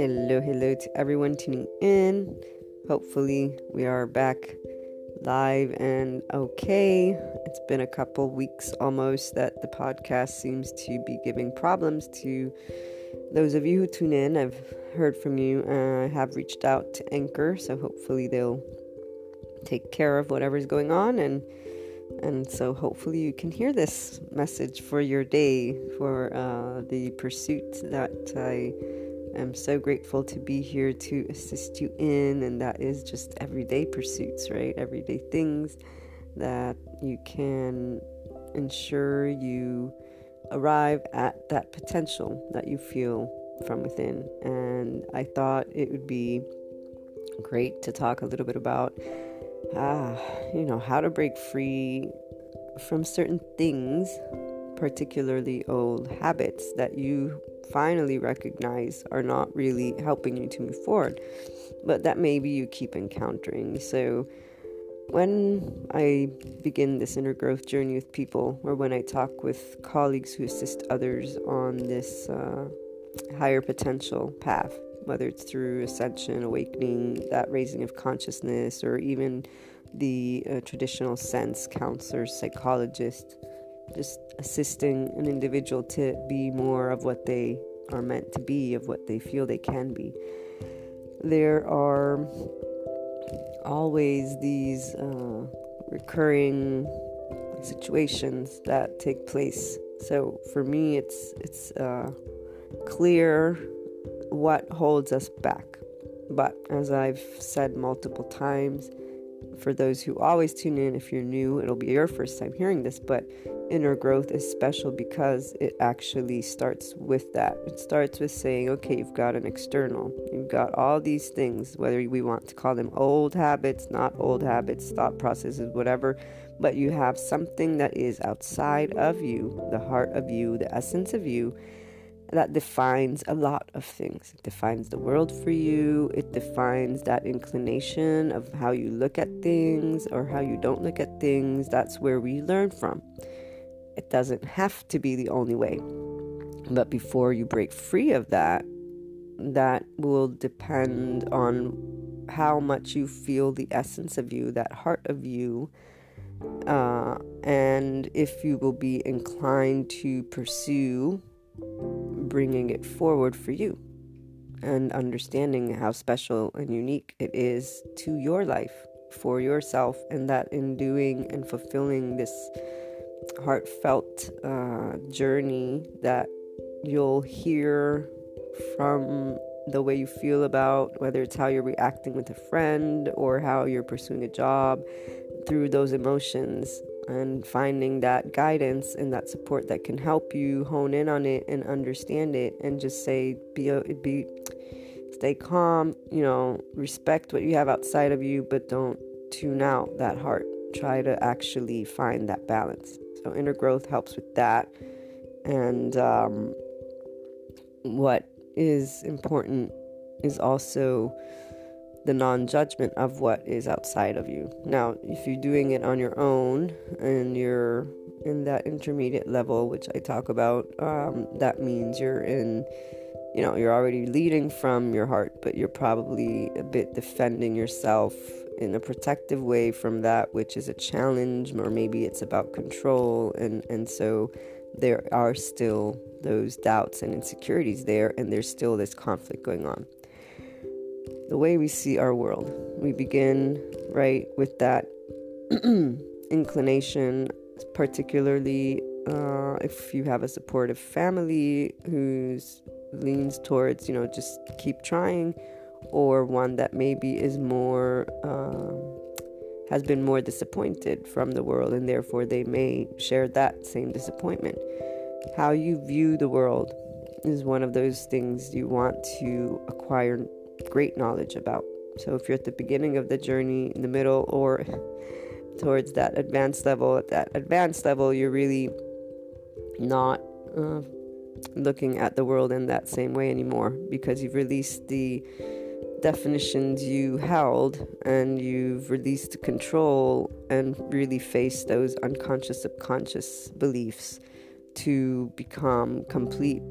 Hello, hello to everyone tuning in. Hopefully, we are back live and okay. It's been a couple weeks almost that the podcast seems to be giving problems to those of you who tune in. I've heard from you. I uh, have reached out to Anchor, so hopefully they'll take care of whatever's going on and and so hopefully you can hear this message for your day for uh, the pursuit that I am so grateful to be here to assist you in, and that is just everyday pursuits, right? Everyday things that you can ensure you arrive at that potential that you feel from within. And I thought it would be great to talk a little bit about ah, you know, how to break free from certain things, particularly old habits that you finally recognize are not really helping you to move forward, but that maybe you keep encountering. So, when I begin this inner growth journey with people, or when I talk with colleagues who assist others on this uh, higher potential path, whether it's through ascension, awakening, that raising of consciousness, or even the uh, traditional sense counselor, psychologist, just assisting an individual to be more of what they are meant to be, of what they feel they can be. There are always these uh, recurring situations that take place. So for me, it's it's uh, clear what holds us back. But as I've said multiple times, for those who always tune in, if you're new, it'll be your first time hearing this, but inner growth is special because it actually starts with that. It starts with saying, okay, you've got an external, you've got all these things, whether we want to call them old habits, not old habits, thought processes, whatever, but you have something that is outside of you, the heart of you, the essence of you that defines a lot of things. It defines the world for you, it defines that inclination of how you look at things or how you don't look at things. That's where we learn from. It doesn't have to be the only way. But before you break free of that, that will depend on how much you feel the essence of you, that heart of you, uh, and if you will be inclined to pursue bringing it forward for you and understanding how special and unique it is to your life for yourself, and that in doing and fulfilling this heartfelt uh, journey, that you'll hear from the way you feel about whether it's how you're reacting with a friend or how you're pursuing a job through those emotions and finding that guidance and that support that can help you hone in on it and understand it and just say be be stay calm you know respect what you have outside of you but don't tune out that heart. Try to actually find that balance. So inner growth helps with that. And um, what is important is also the non judgment of what is outside of you. Now, if you're doing it on your own and you're in that intermediate level, which I talk about, um, that means you're in, you know, you're already leading from your heart, but you're probably a bit defending yourself in a protective way from that which is a challenge, or maybe it's about control. And, and so there are still those doubts and insecurities there, and there's still this conflict going on the way we see our world. We begin right with that inclination, particularly uh, if you have a supportive family who's leans towards, you know, just keep trying, or one that maybe is more uh, has been more disappointed from the world, and therefore they may share that same disappointment. How you view the world is one of those things you want to acquire great knowledge about. So if you're at the beginning of the journey, in the middle, or towards that advanced level, at that advanced level, you're really not uh, looking at the world in that same way anymore because you've released the definitions you held and you've released control and really faced those unconscious, subconscious beliefs to become complete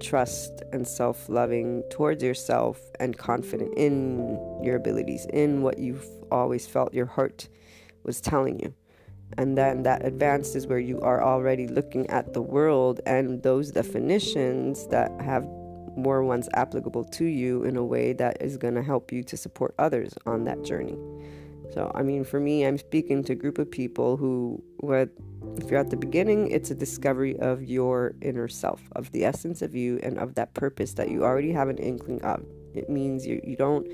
trust and self loving towards yourself and confident in your abilities, in what you've always felt your heart was telling you. And then that advanced is where you are already looking at the world and those definitions that have more ones applicable to you in a way that is going to help you to support others on that journey. So, I mean, for me, I'm speaking to a group of people who, what, if you're at the beginning, it's a discovery of your inner self, of the essence of you, and of that purpose that you already have an inkling of. It means you, you don't,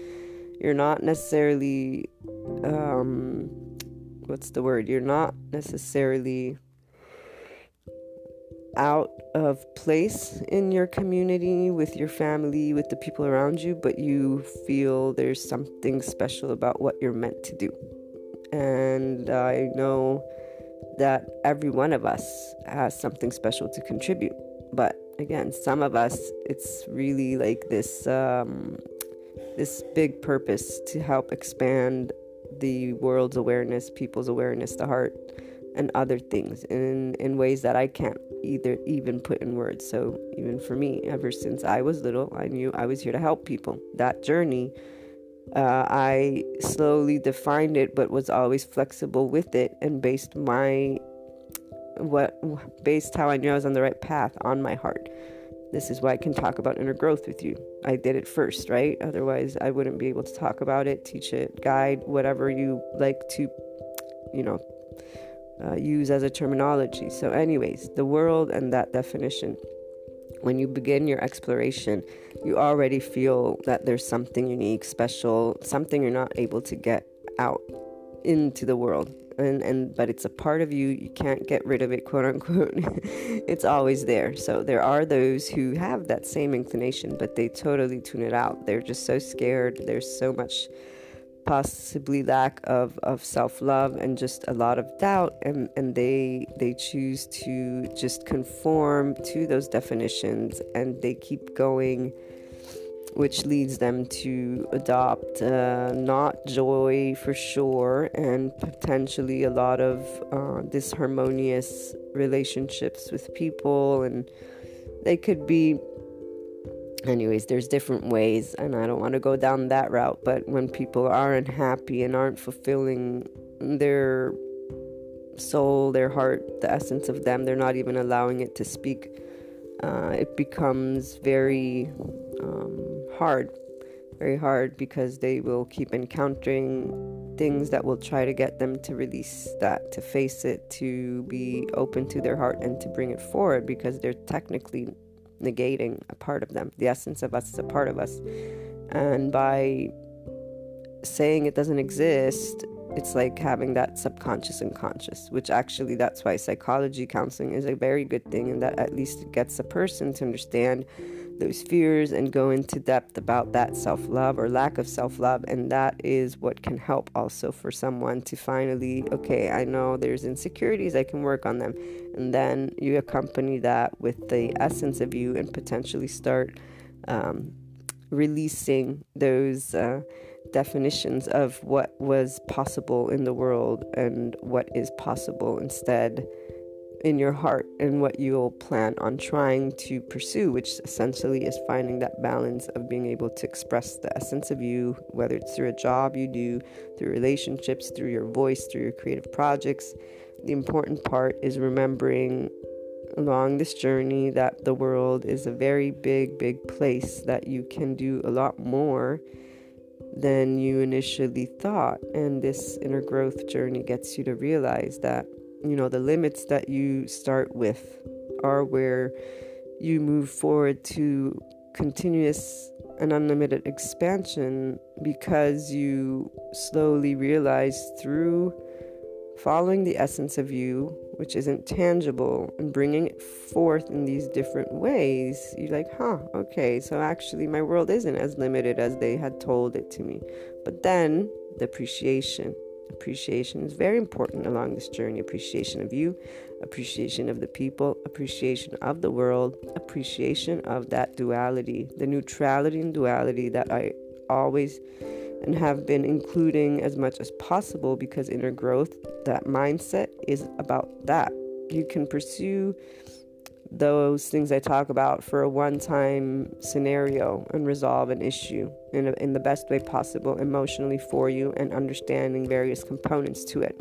you're not necessarily, um, what's the word? You're not necessarily out of place in your community, with your family, with the people around you, but you feel there's something special about what you're meant to do. And I know that every one of us has something special to contribute. But again, some of us, it's really like this um, this big purpose to help expand the world's awareness, people's awareness, the heart, and other things in in ways that I can't either even put in words. So even for me, ever since I was little, I knew I was here to help people. That journey, uh, I slowly defined it, but was always flexible with it and based my what based how I knew I was on the right path on my heart. This is why I can talk about inner growth with you. I did it first, right? Otherwise, I wouldn't be able to talk about it, teach it, guide, whatever you like to, you know, uh, use as a terminology. So, anyways, the world and that definition. When you begin your exploration, you already feel that there's something unique, special, something you're not able to get out into the world. And, and but it's a part of you you can't get rid of it quote unquote it's always there so there are those who have that same inclination but they totally tune it out they're just so scared there's so much possibly lack of, of self-love and just a lot of doubt and, and they they choose to just conform to those definitions and they keep going which leads them to adopt uh, not joy for sure and potentially a lot of uh, disharmonious relationships with people and they could be anyways, there's different ways, and I don't want to go down that route. But when people are unhappy and aren't fulfilling their soul, their heart, the essence of them, they're not even allowing it to speak. Uh, it becomes very um, hard, very hard because they will keep encountering things that will try to get them to release that, to face it, to be open to their heart, and to bring it forward because they're technically negating a part of them. The essence of us is a part of us. And by saying it doesn't exist, it's like having that subconscious and conscious, which actually that's why psychology counseling is a very good thing, and that at least gets a person to understand those fears and go into depth about that self love or lack of self love. And that is what can help also for someone to finally, okay, I know there's insecurities, I can work on them. And then you accompany that with the essence of you and potentially start um, releasing those. Uh, definitions of what was possible in the world and what is possible instead in your heart and what you'll plan on trying to pursue, which essentially is finding that balance of being able to express the essence of you, whether it's through a job you do, through relationships, through your voice, through your creative projects. The important part is remembering along this journey that the world is a very big, big place that you can do a lot more than you initially thought. And this inner growth journey gets you to realize that you know, the limits that you start with are where you move forward to continuous and unlimited expansion because you slowly realize through following the essence of you, which isn't tangible, and bringing it forth in these different ways, you're like, huh, okay, so actually my world isn't as limited as they had told it to me. But then the appreciation, Appreciation is very important along this journey. Appreciation of you, appreciation of the people, appreciation of the world, appreciation of that duality, the neutrality and duality that I always and have been including as much as possible because inner growth, that mindset is about that. You can pursue those things I talk about for a one time scenario and resolve an issue in, a, in the best way possible emotionally for you and understanding various components to it.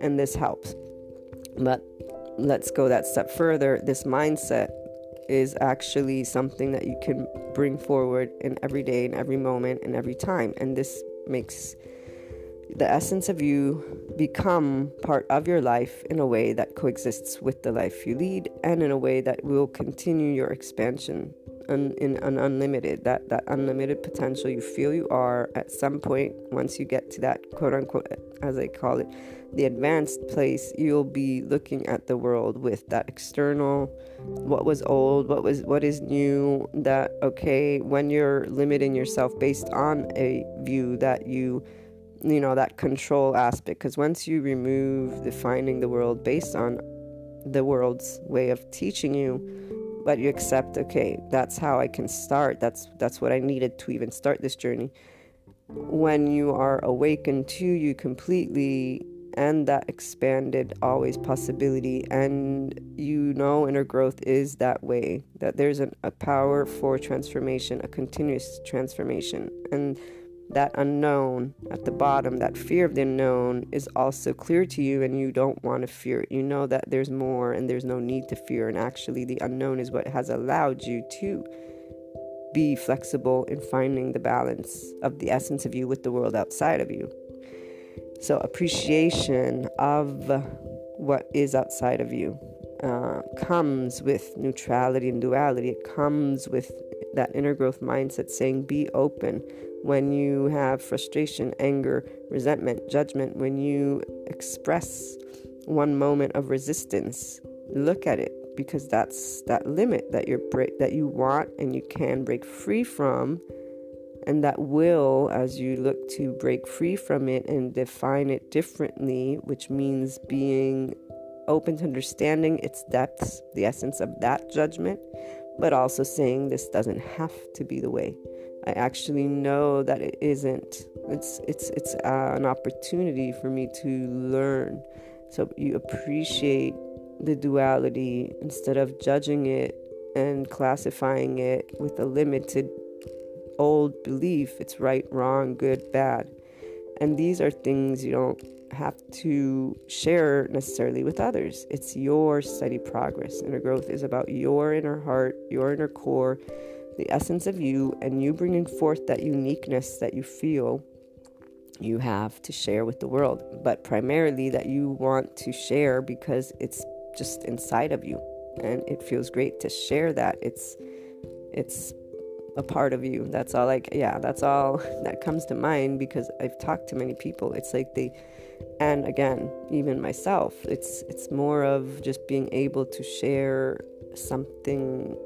And this helps. But let's go that step further. This mindset is actually something that you can bring forward in every day, in every moment, and every time. And this makes the essence of you become part of your life in a way that coexists with the life you lead and in a way that will continue your expansion un, in an unlimited that that unlimited potential you feel you are at some point. Once you get to that quote unquote as I call it the advanced place you'll be looking at the world with that external what was old what was what is new that okay when you're limiting yourself based on a view that you you know that control aspect because once you remove defining the world based on the world's way of teaching you but you accept okay that's how i can start that's that's what i needed to even start this journey when you are awakened to you completely and that expanded always possibility and you know inner growth is that way that there's an, a power for transformation a continuous transformation and that unknown at the bottom, that fear of the unknown, is also clear to you and you don't want to fear it. You know that there's more and there's no need to fear. And actually, the unknown is what has allowed you to be flexible in finding the balance of the essence of you with the world outside of you. So, appreciation of what is outside of you uh, comes with neutrality and duality. It comes with that inner growth mindset saying, be open when you have frustration, anger, resentment, judgment, when you express one moment of resistance, look at it because that's that limit that you break that you want and you can break free from and that will as you look to break free from it and define it differently which means being open to understanding its depths the essence of that judgment but also saying this doesn't have to be the way I actually know that it isn't. It's it's it's uh, an opportunity for me to learn. So you appreciate the duality instead of judging it and classifying it with a limited old belief. It's right, wrong, good, bad. And these are things you don't have to share necessarily with others. It's your steady progress. Inner growth is about your inner heart, your inner core the essence of you and you bringing forth that uniqueness that you feel you have to share with the world, but primarily that you want to share because it's just inside of you and it feels great to share that. It's it's a part of you. That's all like yeah, that's all that comes to mind because I've talked to many people. It's like they and again, even myself, it's it's more of just being able to share something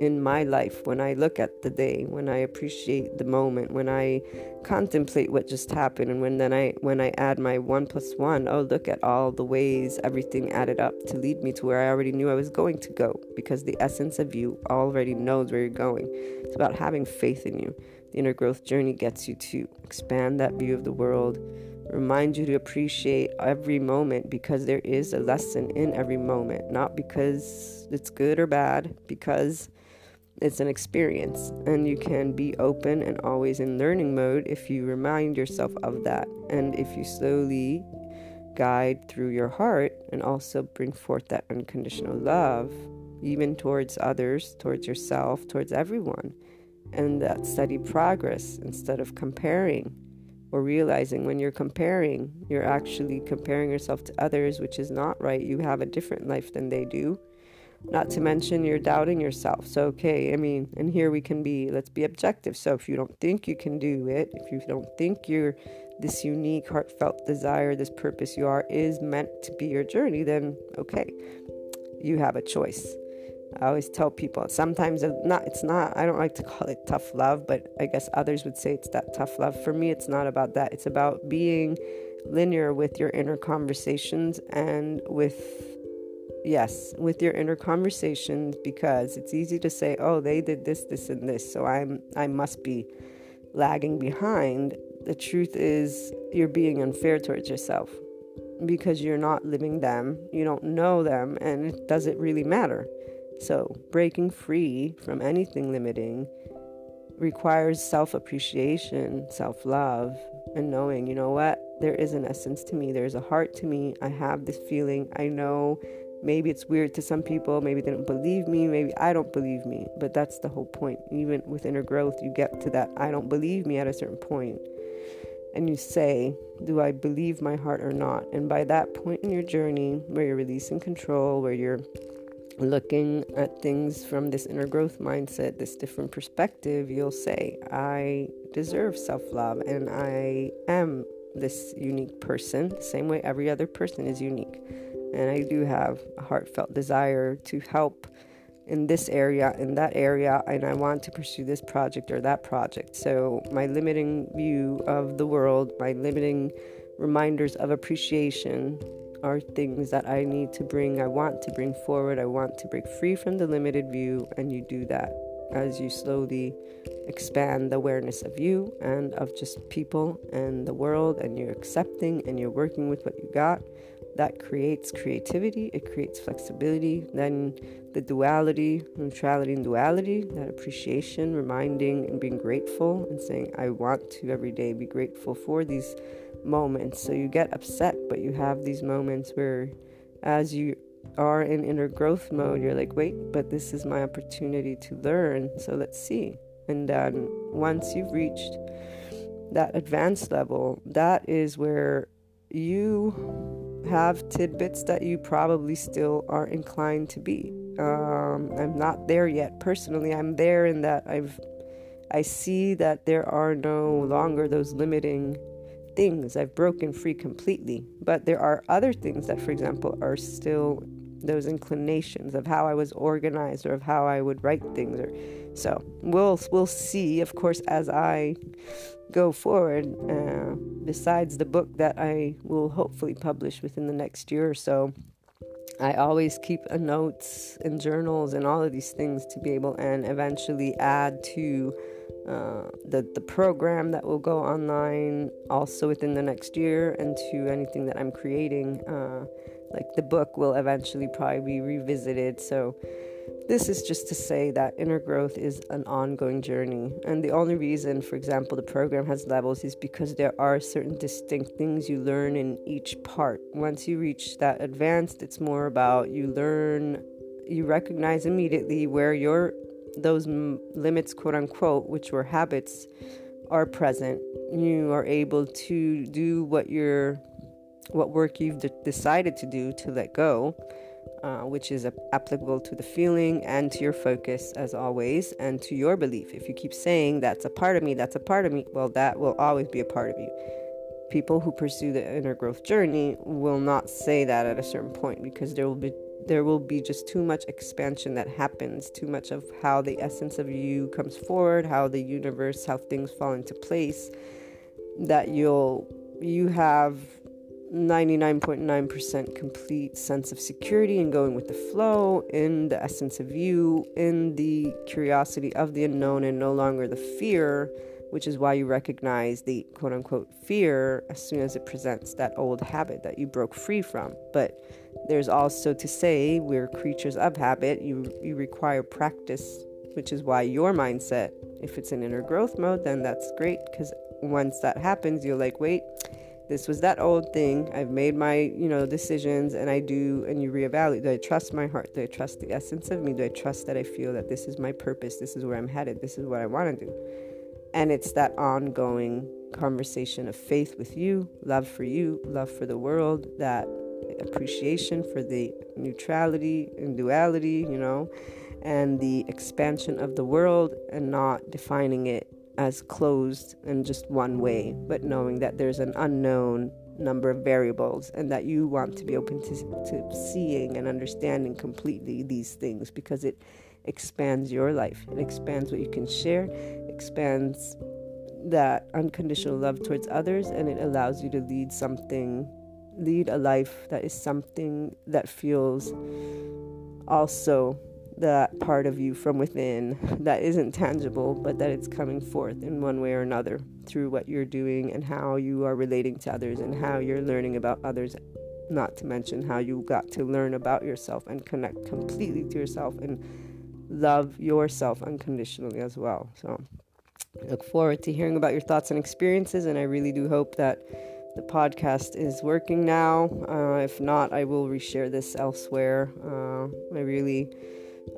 in my life when I look at the day, when I appreciate the moment, when I contemplate what just happened, and when then I when I add my one plus one, oh look at all the ways everything added up to lead me to where I already knew I was going to go, because the essence of you already knows where you're going. It's about having faith in you. The inner growth journey gets you to expand that view of the world, remind you to appreciate every moment because there is a lesson in every moment, not because it's good or bad, because it's an experience, and you can be open and always in learning mode if you remind yourself of that. And if you slowly guide through your heart and also bring forth that unconditional love, even towards others, towards yourself, towards everyone, and that steady progress instead of comparing or realizing when you're comparing, you're actually comparing yourself to others, which is not right. You have a different life than they do. Not to mention you're doubting yourself. So, okay, I mean, and here we can be, let's be objective. So, if you don't think you can do it, if you don't think you're this unique, heartfelt desire, this purpose you are is meant to be your journey, then okay, you have a choice. I always tell people sometimes it's not it's not I don't like to call it tough love, but I guess others would say it's that tough love. For me it's not about that. It's about being linear with your inner conversations and with yes with your inner conversations because it's easy to say oh they did this this and this so i'm i must be lagging behind the truth is you're being unfair towards yourself because you're not living them you don't know them and it doesn't really matter So, breaking free from anything limiting requires self appreciation, self love, and knowing, you know what, there is an essence to me, there's a heart to me. I have this feeling. I know maybe it's weird to some people, maybe they don't believe me, maybe I don't believe me, but that's the whole point. Even with inner growth, you get to that I don't believe me at a certain point and you say, Do I believe my heart or not? And by that point in your journey, where you're releasing control, where you're looking at things from this inner growth mindset, this different perspective, you'll say, I deserve self love and I am this unique person, the same way every other person is unique. And I do have a heartfelt desire to help in this area, in that area, and I want to pursue this project or that project. So, my limiting view of the world, my limiting reminders of appreciation are things that I need to bring, I want to bring forward, I want to break free from the limited view, and you do that as you slowly expand the awareness of you and of just people and the world, and you're accepting and you're working with what you got that creates creativity, it creates flexibility. Then the duality, neutrality, and duality, that appreciation, reminding and being grateful and saying, I want to every day be grateful for these moments. So you get upset, but you have these moments where, as you are in inner growth mode, you're like, wait, but this is my opportunity to learn. So let's see. And then once you've reached that advanced level, that is where you have tidbits that you probably still are inclined to be. Um, I'm not there yet personally. I'm there in that I've I see that there are no longer those limiting things. I've broken free completely. But there are other things that, for example, are still those inclinations of how I was organized or of how I would write things or so we'll we'll see of course as I go forward uh, besides the book that I will hopefully publish within the next year or so I always keep notes and journals and all of these things to be able and eventually add to uh, the the program that will go online also within the next year and to anything that I'm creating uh, like the book will eventually probably be revisited. So, this is just to say that inner growth is an ongoing journey. And the only reason, for example, the program has levels is because there are certain distinct things you learn in each part. Once you reach that advanced, it's more about you learn, you recognize immediately where your those limits, quote unquote, which were habits, are present. You are able to do what you're what work you've de- decided to do to let go, uh, which is applicable to the feeling and to your focus as always, and to your belief. If you keep saying that's a part of me, that's a part of me, well, that will always be a part of you. People who pursue the inner growth journey will not say that at a certain point because there will be there will be just too much expansion that happens, too much of how the essence of you comes forward, how the universe, how things fall into place, that you'll you have 99.9% complete sense of security and going with the flow, in the essence of you, in the curiosity of the unknown, and no longer the fear, which is why you recognize the quote unquote fear as soon as it presents that old habit that you broke free from. But there's also to say we're creatures of habit, you, you require practice, which is why your mindset, if it's in inner growth mode, then that's great because once that happens, you're like, wait, this was that old thing. I've made my, you know, decisions and I do and you reevaluate. Do I trust my heart? Do I trust the essence of me? Do I trust that I feel that this is my purpose? This is where I'm headed. This is what I want to do. And it's that ongoing conversation of faith with you, love for you, love for the world, that appreciation for the neutrality and duality, you know, and the expansion of the world and not defining it as closed in just one way, but knowing that there's an unknown number of variables and that you want to be open to, to seeing and understanding completely these things because it expands your life. It expands what you can share, expands that unconditional love towards others, and it allows you to lead something, lead a life that is something that feels also that part of you from within that isn't tangible, but that it's coming forth in one way or another through what you're doing and how you are relating to others and how you're learning about others not to mention how you got to learn about yourself and connect completely to yourself and love yourself unconditionally as well. So, look forward to hearing about your thoughts and experiences, and I really do hope that the podcast is working now. Uh, if not, I will reshare this elsewhere. Uh, I really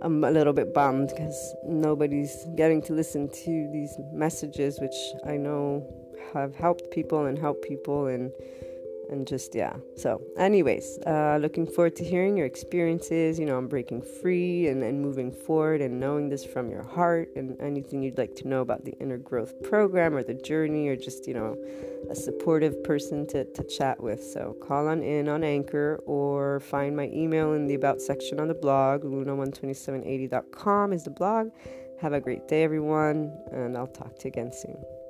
I'm a little bit bummed because nobody's getting to listen to these messages, which I know have helped people and helped people and and just yeah. So anyways uh, looking forward to hearing your experiences you know i'm breaking free and, and moving forward and knowing this from your heart and anything you'd like to know about the inner growth program or the journey or just you know a supportive person to, to chat with. So call on in on anchor or find my email in the about section on the blog. Luna12780.com is the blog. Have a great day everyone and i'll talk to you again soon